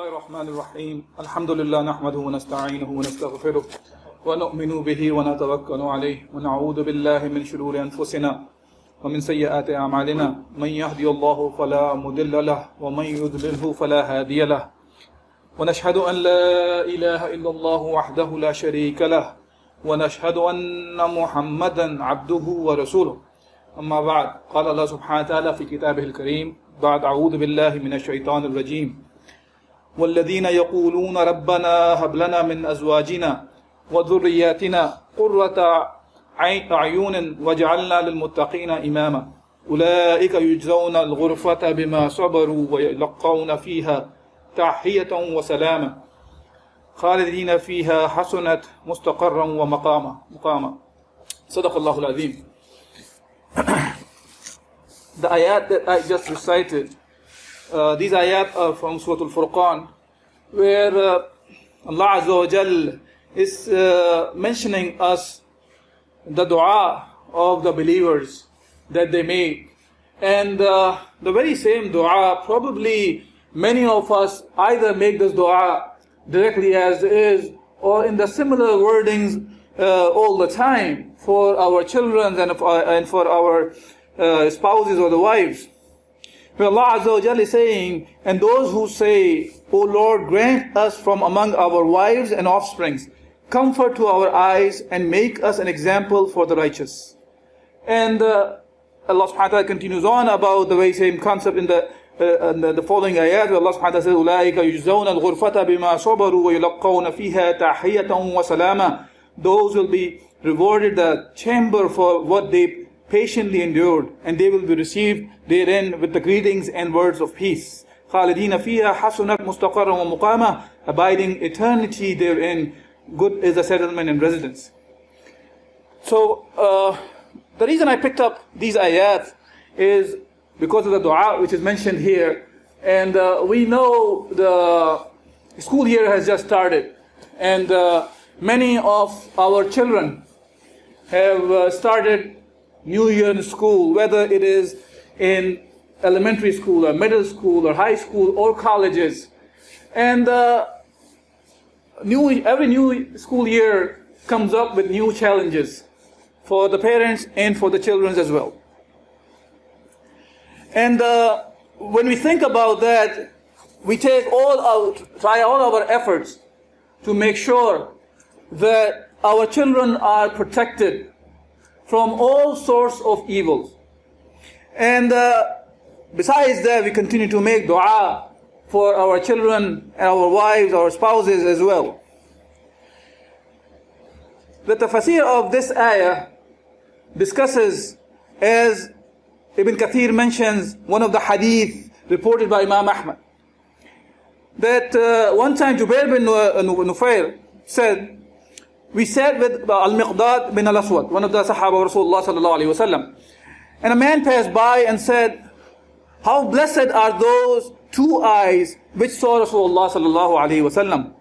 الله الرحمن الرحيم الحمد لله نحمده ونستعينه ونستغفره ونؤمن به ونتوكل عليه ونعوذ بالله من شرور أنفسنا ومن سيئات أعمالنا من يهدي الله فلا مضل له ومن يضلله فلا هادي له ونشهد أن لا إله إلا الله وحده لا شريك له ونشهد أن محمدا عبده ورسوله أما بعد قال الله سبحانه وتعالى في كتابه الكريم بعد أعوذ بالله من الشيطان الرجيم والذين يقولون ربنا هب لنا من أزواجنا وذرياتنا قرة أعين واجعلنا للمتقين إماما. أولئك يجزون الغرفة بما صبروا ويلقون فيها تحية وسلاما. خالدين فيها حسنت مستقرا ومقاما. مقاما. صدق الله العظيم. The ayat that I just recited uh, these ayat are from Surah Al-Furqan, where uh, Allah Azza wa Jal is uh, mentioning us the dua of the believers that they make. And uh, the very same dua, probably many of us either make this dua directly as is, or in the similar wordings uh, all the time for our children and, and for our spouses or the wives. Where Allah Azza wa Jalla is saying, and those who say, O Lord, grant us from among our wives and offsprings, comfort to our eyes and make us an example for the righteous. And uh, Allah subhanahu wa ta'ala continues on about the very same concept in the, uh, in the, the, following ayat where Allah subhanahu wa ta'ala says, أُولَٰئِكَ يُجْزَوْنَ الْغُرْفَةَ بِمَا صَبَرُوا وَيُلَقَّوْنَ فِيهَا تَحِيَّةً وَسَلَامًا Those will be rewarded the chamber for what they patiently endured, and they will be received therein with the greetings and words of peace. خالدين فيها حسنت مستقرا ومقاما abiding eternity therein good is the settlement and residence so uh, the reason I picked up these ayat is because of the dua which is mentioned here and uh, we know the school year has just started and uh, many of our children have started New Year in school, whether it is in elementary school or middle school or high school or colleges. And uh, new, every new school year comes up with new challenges for the parents and for the children as well. And uh, when we think about that, we take all out, try all our efforts to make sure that our children are protected from all sorts of evils. And uh, besides that, we continue to make dua for our children, and our wives, our spouses as well. The tafsir of this ayah discusses, as Ibn Kathir mentions, one of the hadith reported by Imam Ahmad, that uh, one time Jubair bin Nufair said, we sat with Al-Miqdad bin Al-Aswad, one of the Sahaba of Rasulullah sallallahu alayhi. And a man passed by and said, How blessed are those two eyes which saw Rasulullah sallallahu alayhi wasallam.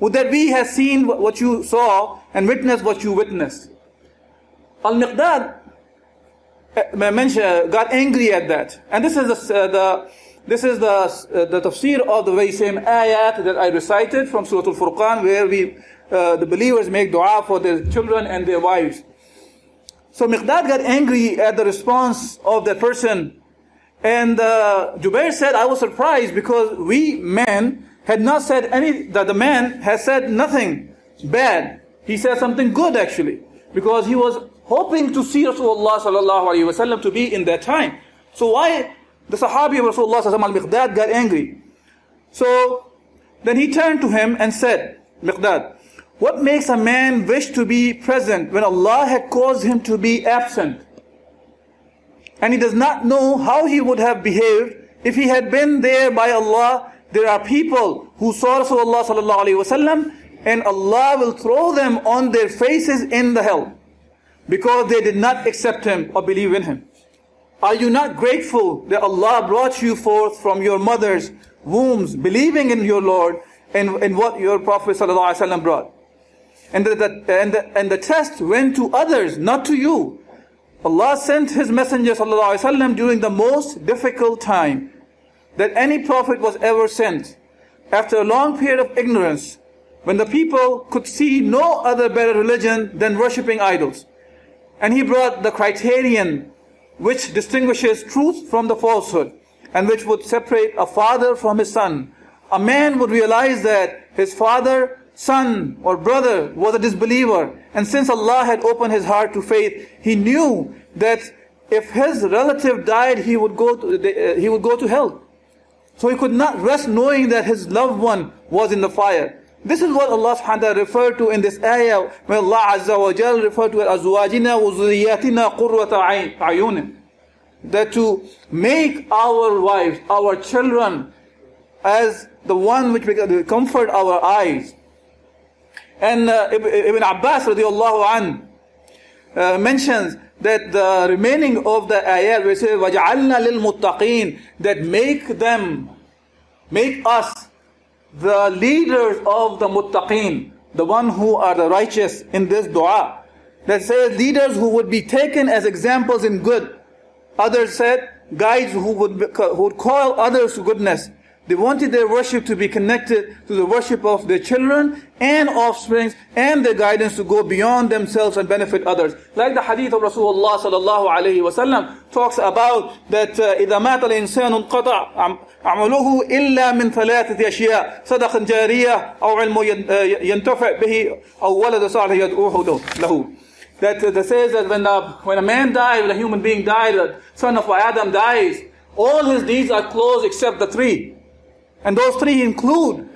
Would that we have seen what you saw and witnessed what you witnessed. Al-Miqdad got angry at that. And this is the, uh, the this is the, uh, the tafsir of the very same ayat that I recited from Surah Al-Furqan where we uh, the believers make dua for their children and their wives. So Miqdad got angry at the response of that person. And uh, Jubair said, I was surprised because we men had not said any, that the man has said nothing bad. He said something good actually. Because he was hoping to see Rasulullah sallallahu alayhi wasallam to be in that time. So why the Sahabi of Rasulullah sallallahu Miqdad got angry? So then he turned to him and said, Miqdad, what makes a man wish to be present when Allah had caused him to be absent? And he does not know how he would have behaved if he had been there by Allah. There are people who saw Rasulullah and Allah will throw them on their faces in the hell because they did not accept him or believe in him. Are you not grateful that Allah brought you forth from your mother's wombs, believing in your Lord and, and what your Prophet ﷺ brought? And the, the, and, the, and the test went to others, not to you. Allah sent His Messenger ﷺ during the most difficult time that any prophet was ever sent. After a long period of ignorance, when the people could see no other better religion than worshipping idols. And he brought the criterion which distinguishes truth from the falsehood and which would separate a father from his son. A man would realize that his father, son, or brother was a disbeliever. And since Allah had opened his heart to faith, he knew that if his relative died, he would go to, uh, he would go to hell. So he could not rest knowing that his loved one was in the fire. This is what Allah subhanahu wa ta'ala referred to in this ayah when Allah Azza wa Jal referred to azwajina wa zuriyatina qurrata ayunin. That to make our wives, our children, as the one which we uh, comfort our eyes. And uh, Ibn Abbas radiallahu an uh, mentions that the remaining of the ayat where it says وَجَعَلْنَا لِلْمُتَّقِينَ that make them, make us the leaders of the muttaqeen, the one who are the righteous in this dua. That says leaders who would be taken as examples in good. Others said guides who would, who would call others to goodness. They wanted their worship to be connected to the worship of their children and offsprings and their guidance to go beyond themselves and benefit others. Like the hadith of Rasulullah sallallahu alayhi wasallam talks about that إذا مات الإنسان انقطع عمله إلا من ثلاثة أشياء صدقة جارية أو علم ينتفع به أو ولد صالح يدعوه له. That, that says that when, the, when a man dies, when a human being dies, the son of Adam dies, all his deeds are closed except the three. And those three include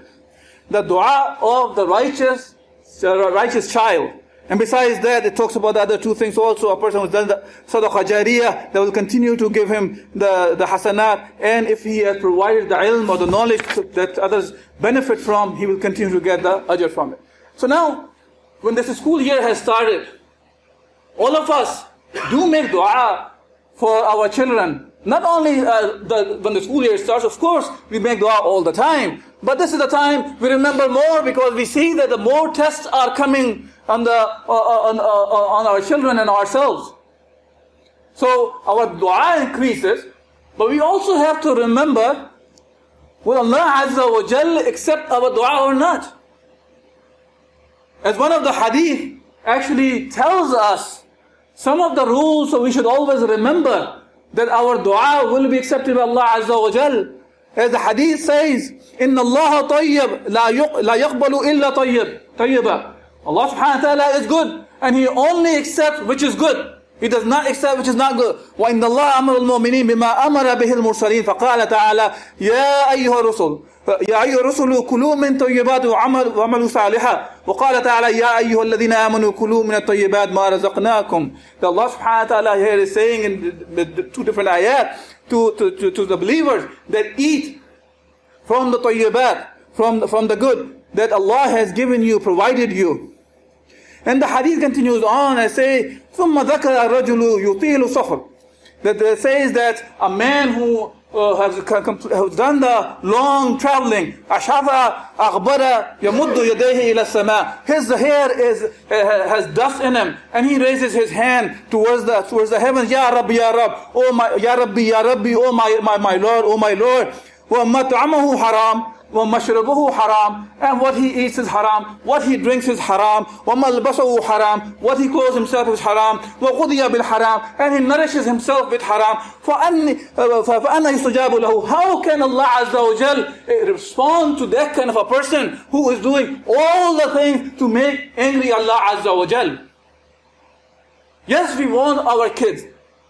the dua of the righteous, uh, righteous child. And besides that, it talks about the other two things also. A person who's done the sadaqah jariyah, that will continue to give him the, the hasanat. And if he has provided the ilm or the knowledge that others benefit from, he will continue to get the ajr from it. So now, when this school year has started, all of us do make dua for our children. Not only uh, the, when the school year starts, of course, we make dua all the time. But this is the time we remember more because we see that the more tests are coming on, the, uh, uh on, uh, uh, on our children and ourselves. So our dua increases, but we also have to remember will Allah Azza wa Jal accept our dua or not? As one of the hadith actually tells us some of the rules, we should always remember that our dua will be accepted by Allah Azza wa Jal. As the hadith says, إن الله طيب لا يقبل إلا طيب طيبا. Allah subhanahu wa ta'ala is good and He only accepts which is good. He does not accept which is not good. وإن الله أمر المؤمنين بما أمر به المرسلين فقال تعالى يا أيها الرسل يا أيها الرسل كلوا من طيبات وعمل وعملوا صالحا وقال تعالى يا أيها الذين آمنوا كلوا من الطيبات ما رزقناكم the Allah subhanahu wa ta'ala here is saying in two different ayat to, to, to, to the believers that eat from the طيبات from the, from the good that Allah has given you provided you and the hadith continues on and say ثم ذكر الرجل يطيل صفر that says that a man who uh, has, has done the long traveling. Ashava aghbara yamuddu yadayhi ila sama. His hair is, uh, has dust in him and he raises his hand towards the, towards the heavens. Ya Rabbi, Ya Rabbi, oh my, Ya Rabbi, Ya Rabbi, oh my, my, my Lord, oh my Lord. وَمَطْعَمَهُ haram. وَمَشْرَبُهُ haram and what he eats is haram what he drinks is haram وَمَلْبَسُهُ haram what he clothes himself is haram وَقُضِيَ بِالْحَرَام and he nourishes himself with haram فَأَنَّ يُسْتَجَابُ لَهُ how can Allah Azza wa Jal eh, respond to that kind of a person who is doing all the things to make angry Allah Azza wa Jal yes we want our kids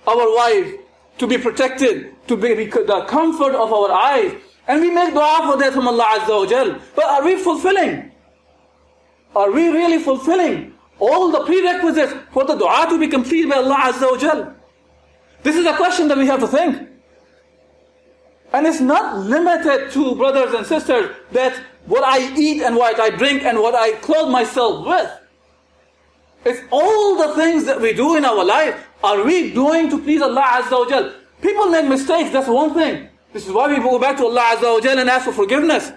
our wife to be protected to be the comfort of our eyes and we make dua for that from Allah Azza wa Jal. But are we fulfilling? Are we really fulfilling all the prerequisites for the dua to be completed by Allah Azza wa Jal? This is a question that we have to think. And it's not limited to brothers and sisters that what I eat and what I drink and what I clothe myself with. It's all the things that we do in our life. Are we doing to please Allah Azza wa Jal? People make mistakes, that's one thing. This is why we go back to Allah Azza wa Jal and ask for forgiveness.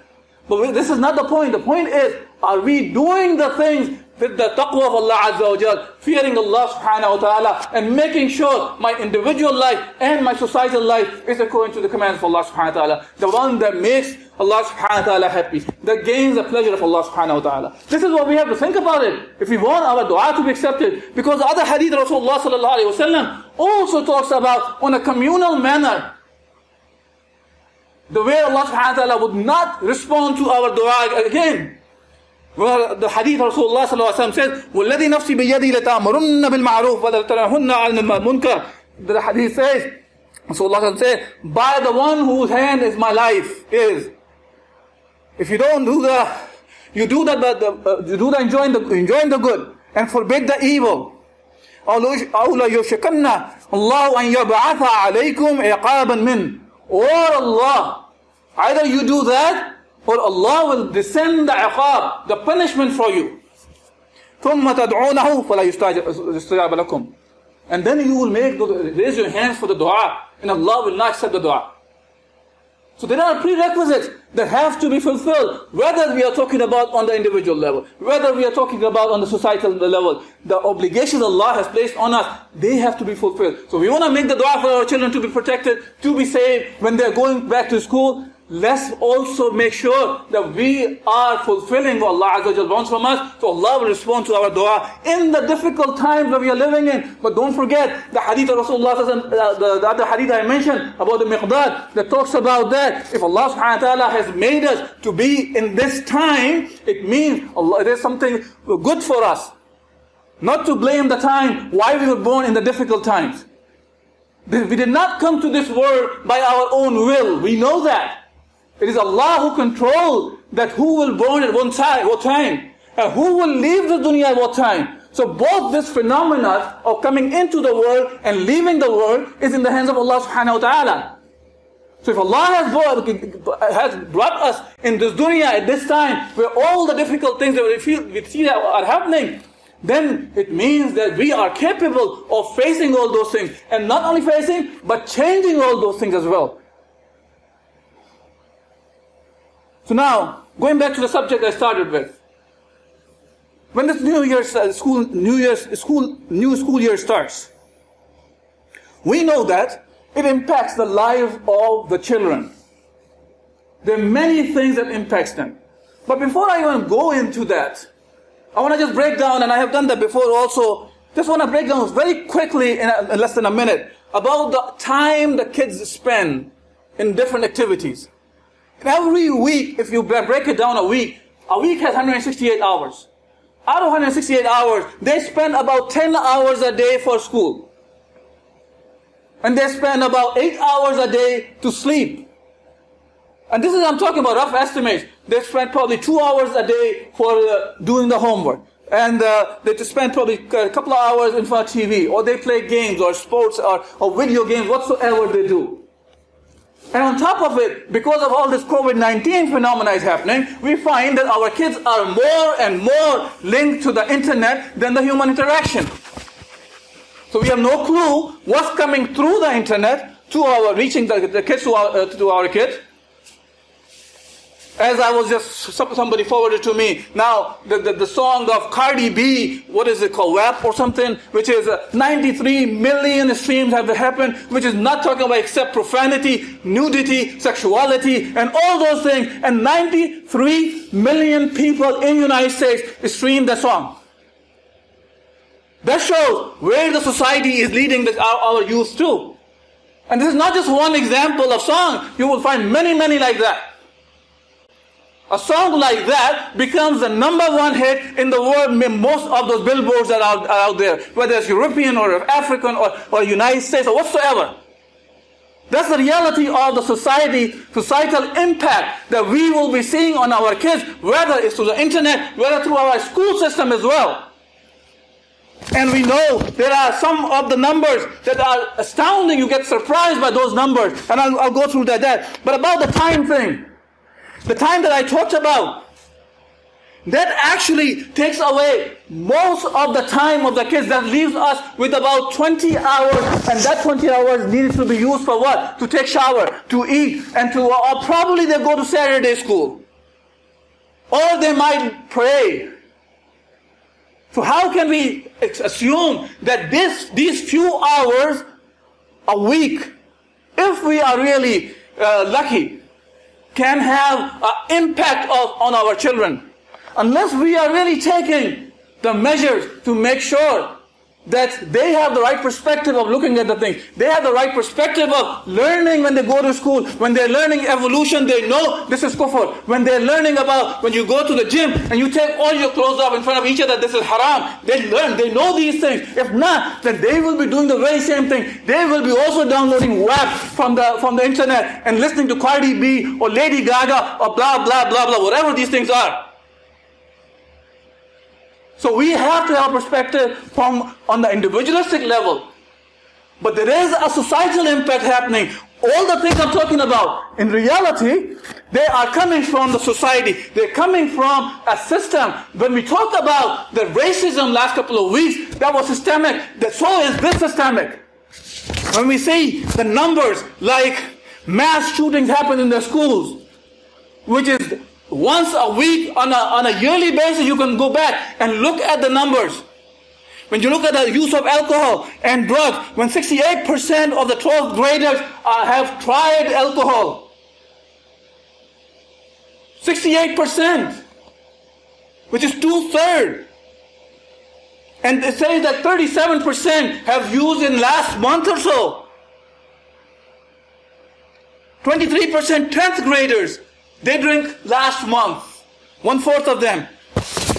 But this is not the point. The point is, are we doing the things with the taqwa of Allah Azza wa Jal, fearing Allah subhanahu wa ta'ala, and making sure my individual life and my societal life is according to the commands of Allah subhanahu wa ta'ala. The one that makes Allah subhanahu wa ta'ala happy, that gains the pleasure of Allah subhanahu wa ta'ala. This is what we have to think about it. If we want our dua to be accepted, because the other hadith Rasulullah sallallahu alayhi wa also talks about on a communal manner, the way Allah subhanahu wa ta'ala would not respond to our dua again. Well, the hadith Rasulullah sallallahu alaihi wasallam says, "والذي نفسي بيدي لتأمرن بالمعروف ولتنهن عن المنكر." The hadith says, Rasulullah says, "By the one whose hand is my life is." If you don't do the, you do the, the, uh, you do the enjoying the enjoying the good and forbid the evil. أو لا يشكن الله أن يبعث عليكم عقابا من or Allah. Either you do that or Allah will descend the iqab, the punishment for you. ثم تدعونه فلا يستجاب لكم. And then you will make, raise your hands for the dua, and Allah will not accept the dua. So there are prerequisites that have to be fulfilled, whether we are talking about on the individual level, whether we are talking about on the societal level. The obligations Allah has placed on us, they have to be fulfilled. So we want to make the dua for our children to be protected, to be saved when they're going back to school let's also make sure that we are fulfilling what Allah Azza wants from us. So Allah will respond to our dua in the difficult times that we are living in. But don't forget the hadith of Rasulullah, uh, the, the other hadith I mentioned about the miqdad that talks about that. If Allah subhanahu wa ta'ala has made us to be in this time, it means Allah, there's something good for us. Not to blame the time why we were born in the difficult times. We did not come to this world by our own will. We know that. It is Allah who controls that who will born at one time, what time, and who will leave the dunya at what time. So both this phenomena of coming into the world and leaving the world is in the hands of Allah subhanahu wa ta'ala. So if Allah has brought, has brought us in this dunya at this time where all the difficult things that we, feel, we see are happening, then it means that we are capable of facing all those things. And not only facing, but changing all those things as well. So now, going back to the subject I started with. When this new year uh, school new year's school new school year starts, we know that it impacts the life of the children. There are many things that impacts them. But before I even go into that, I want to just break down, and I have done that before also, just want to break down very quickly in, a, in less than a minute about the time the kids spend in different activities. Every week, if you break it down a week, a week has 168 hours. Out of 168 hours, they spend about 10 hours a day for school. And they spend about 8 hours a day to sleep. And this is, I'm talking about rough estimates. They spend probably 2 hours a day for uh, doing the homework. And uh, they spend probably a couple of hours in front of TV. Or they play games or sports or, or video games, whatsoever they do. And on top of it, because of all this COVID-19 phenomena is happening, we find that our kids are more and more linked to the internet than the human interaction. So we have no clue what's coming through the internet to our reaching the, the kids to our, uh, to our kids as I was just, somebody forwarded to me, now the, the, the, song of Cardi B, what is it called, WAP or something, which is uh, 93 million streams have happened, which is not talking about except profanity, nudity, sexuality, and all those things. And 93 million people in the United States stream the song. That shows where the society is leading our, our youth to. And this is not just one example of song. You will find many, many like that. A song like that becomes the number one hit in the world. Most of those billboards that are, are out there, whether it's European or African or, or United States or whatsoever. That's the reality of the society, societal impact that we will be seeing on our kids, whether it's through the internet, whether through our school system as well. And we know there are some of the numbers that are astounding. You get surprised by those numbers. And I'll, I'll go through that, that. But about the time thing, the time that I talked about, that actually takes away most of the time of the kids. That leaves us with about 20 hours, and that 20 hours needs to be used for what? To take shower, to eat, and to, or probably they go to Saturday school. Or they might pray. So how can we assume that this, these few hours a week, if we are really uh, lucky, can have an impact of, on our children? unless we are really taking the measures to make sure that they have the right perspective of looking at the thing. They have the right perspective of learning when they go to school. When they're learning evolution, they know this is kufr. When they're learning about when you go to the gym and you take all your clothes off in front of each other, this is haram. They learn, they know these things. If not, then they will be doing the very same thing. They will be also downloading WAP from the from the internet and listening to Cardi B or Lady Gaga or blah blah blah blah, whatever these things are. So we have to have perspective from on the individualistic level. But there is a societal impact happening. All the things I'm talking about, in reality, they are coming from the society. They're coming from a system. When we talk about the racism last couple of weeks, that was systemic. That so is this systemic. When we see the numbers like mass shootings happen in the schools, which is once a week, on a, on a yearly basis, you can go back and look at the numbers. When you look at the use of alcohol and drugs, when 68% of the 12th graders uh, have tried alcohol, 68%, which is two thirds. And it says that 37% have used in last month or so. 23% 10th graders they drink last month, one fourth of them.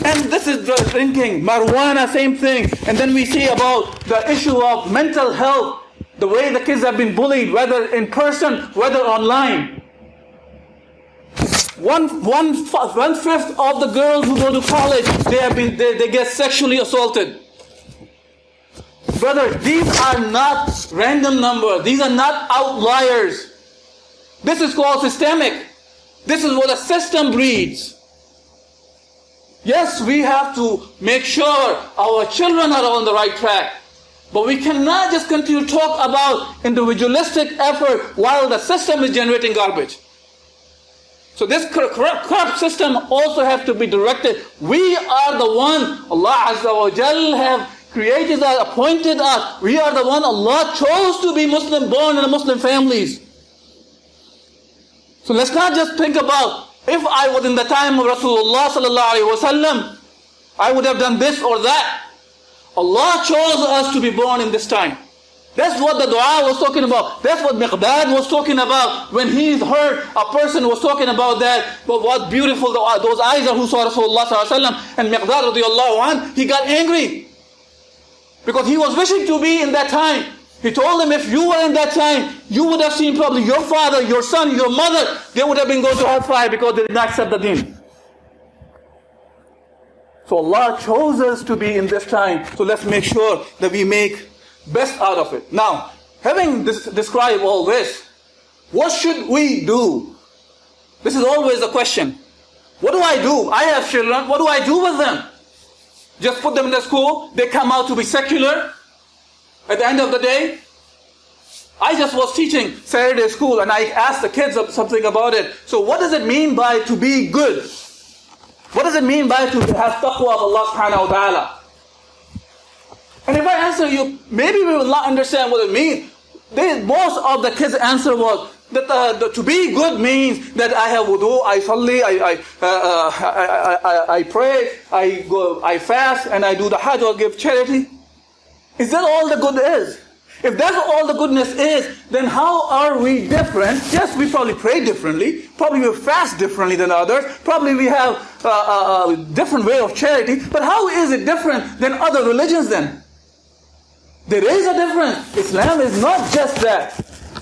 And this is the drinking, marijuana, same thing. And then we see about the issue of mental health, the way the kids have been bullied, whether in person, whether online. One, one, one fifth of the girls who go to college, they have been, they, they get sexually assaulted. Brother, these are not random numbers. These are not outliers. This is called systemic. This is what a system breeds. Yes, we have to make sure our children are on the right track. But we cannot just continue to talk about individualistic effort while the system is generating garbage. So this corrupt system also has to be directed. We are the one Allah Azza wa Jal have created us, appointed us. We are the one Allah chose to be Muslim, born in Muslim families. So let's not just think about if I was in the time of Rasulullah wasallam, I would have done this or that. Allah chose us to be born in this time. That's what the dua was talking about. That's what Miqdad was talking about when he heard a person was talking about that. But what beautiful those eyes are who saw Rasulullah and Miqdad radiallahu anh, he got angry. Because he was wishing to be in that time. He told them if you were in that time, you would have seen probably your father, your son, your mother, they would have been going to hellfire because they did not accept the deen. So Allah chose us to be in this time. So let's make sure that we make best out of it. Now, having this, described all this, what should we do? This is always a question. What do I do? I have children. What do I do with them? Just put them in the school. They come out to be secular. At the end of the day, I just was teaching Saturday school and I asked the kids something about it. So what does it mean by to be good? What does it mean by to have taqwa of Allah subhanahu wa ta'ala? And if I answer you, maybe we will not understand what it means. They, most of the kids' answer was that uh, the, to be good means that I have wudu, I salli, I, I, uh, uh, I, I, I, pray, I go, I fast, and I do the hajj or give charity. Is that all the good is? If that's all the goodness is, then how are we different? Yes, we probably pray differently. Probably we fast differently than others. Probably we have a, a, a different way of charity. But how is it different than other religions then? There is a difference. Islam is not just that.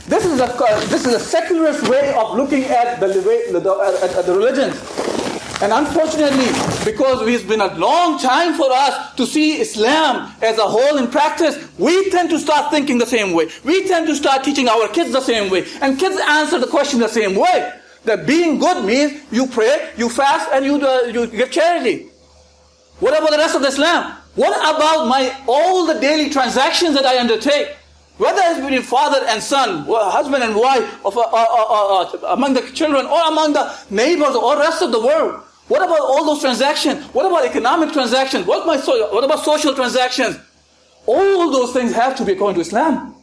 This is a this is a secularist way of looking at the, at the religions. And unfortunately, because it's been a long time for us to see Islam as a whole in practice, we tend to start thinking the same way. We tend to start teaching our kids the same way. And kids answer the question the same way. That being good means you pray, you fast, and you, uh, you give charity. What about the rest of the Islam? What about my all the daily transactions that I undertake? Whether it's between father and son, husband and wife, or, or, or, among the children, or among the neighbors, or rest of the world. What about all those transactions? What about economic transactions? What, my so, what about social transactions? All those things have to be according to Islam.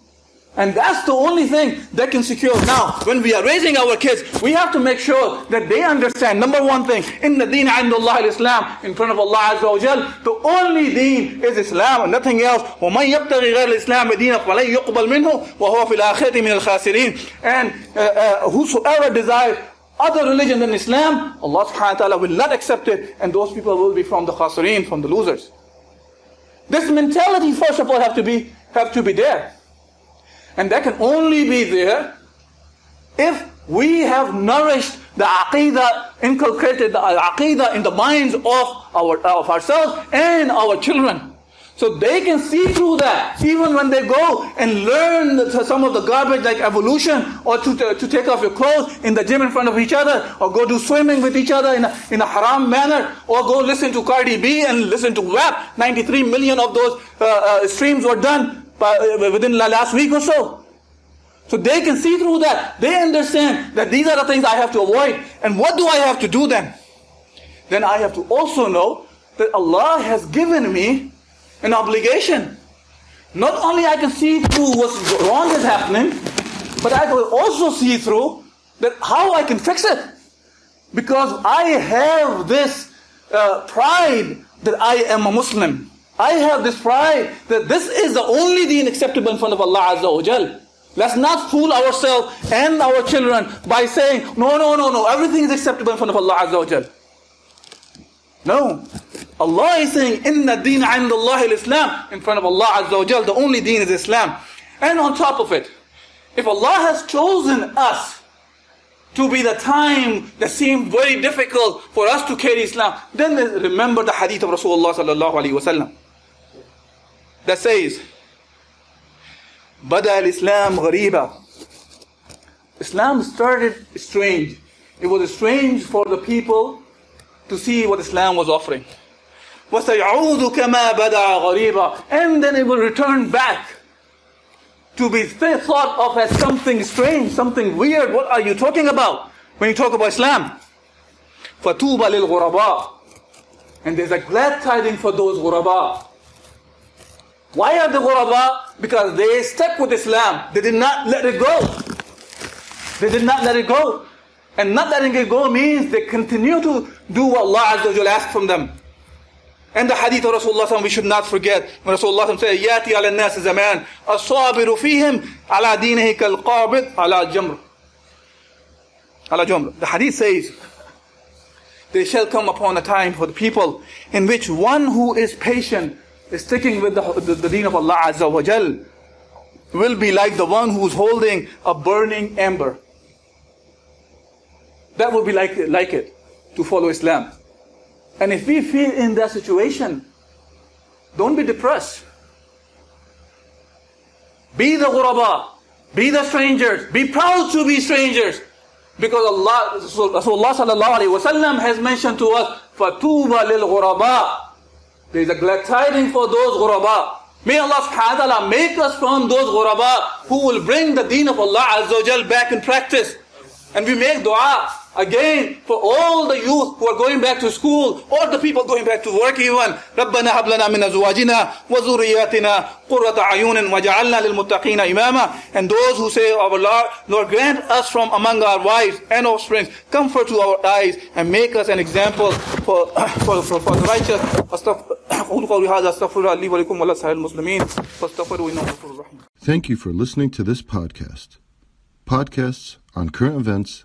And that's the only thing that can secure. Now, when we are raising our kids, we have to make sure that they understand, number one thing, in the deen Allah Islam, in front of Allah Azza wa Jal, the only deen is Islam and nothing else. وَمَنْ يَبْتَغِي غَيْرَ الْإِسْلَامِ دِينًا فَلَنْ يُقْبَلْ مِنْهُ وَهُوَ فِي الْآخِرَةِ مِنَ الْخَاسِرِينَ And uh, uh, whosoever desires other religion than Islam, Allah subhanahu wa ta'ala will not accept it, and those people will be from the khasireen, from the losers. This mentality, first of all, have to be have to be there. And that can only be there if we have nourished the aqidah, inculcated the aqidah in the minds of, our, of ourselves and our children. So they can see through that, even when they go and learn some of the garbage like evolution, or to, to, to, take off your clothes in the gym in front of each other, or go do swimming with each other in a, in a haram manner, or go listen to Cardi B and listen to rap. 93 million of those uh, uh, streams were done uh, within the last week or so. So they can see through that. They understand that these are the things I have to avoid. And what do I have to do then? Then I have to also know that Allah has given me an obligation. Not only I can see through what's wrong is happening, but I will also see through that how I can fix it. Because I have this uh, pride that I am a Muslim. I have this pride that this is the only deen acceptable in front of Allah Azza wa Jal. Let's not fool ourselves and our children by saying, no, no, no, no, everything is acceptable in front of Allah Azza wa Jal. No. Allah is saying, Inna deen Allah islam in front of Allah Azza wa Jal, the only deen is Islam. And on top of it, if Allah has chosen us to be the time that seemed very difficult for us to carry Islam, then remember the hadith of Rasulullah sallallahu alaihi wasallam that says, Bada al-Islam ghariba. Islam started strange. It was strange for the people to see what Islam was offering. وَسَيْعُودُ كَمَا بَدَعَ غَرِيبًا And then it will return back to be thought of as something strange, something weird. What are you talking about when you talk about Islam? فَتُوبَ لِلْغُرَبَاءِ And there's a glad tiding for those ghuraba. Why are the ghuraba? Because they stuck with Islam. They did not let it go. They did not let it go. And not letting it go means they continue to do what Allah Azza wa asked from them. And the hadith of Rasulullah we should not forget. When Rasulullah said, Yati ala nas is a man, asabiru fihim ala dinihi kal qabid ala jamr. Ala jamr. The hadith says, there shall come upon a time for the people in which one who is patient is sticking with the, the, the deen of Allah Azza wa Jal will be like the one who's holding a burning ember. That would be like, like it to follow Islam. And if we feel in that situation, don't be depressed. Be the ghuraba. Be the strangers. Be proud to be strangers. Because Allah, Rasulullah sallallahu alayhi wa has mentioned to us, فَتُوبَ لِلْغُرَبَاءِ There is a glad tidings for those ghuraba. May Allah subhanahu wa ta'ala make us from those ghuraba who will bring the deen of Allah azza wa back in practice. And we make dua Again, for all the youth who are going back to school, or the people going back to work even, رَبَّنَا هَبْ لَنَا مِنْ أَزْوَاجِنَا وَذُرِّيَّاتِنَا قُرَّةَ أَعْيُنٍ وَجَعَلْنَا لِلْمُتَّقِينَ إِمَامًا And those who say, Our Lord, Lord, grant us from among our wives and offspring, comfort to our eyes, and make us an example for, for, for, for the righteous. Thank you for listening to this podcast. Podcasts on current events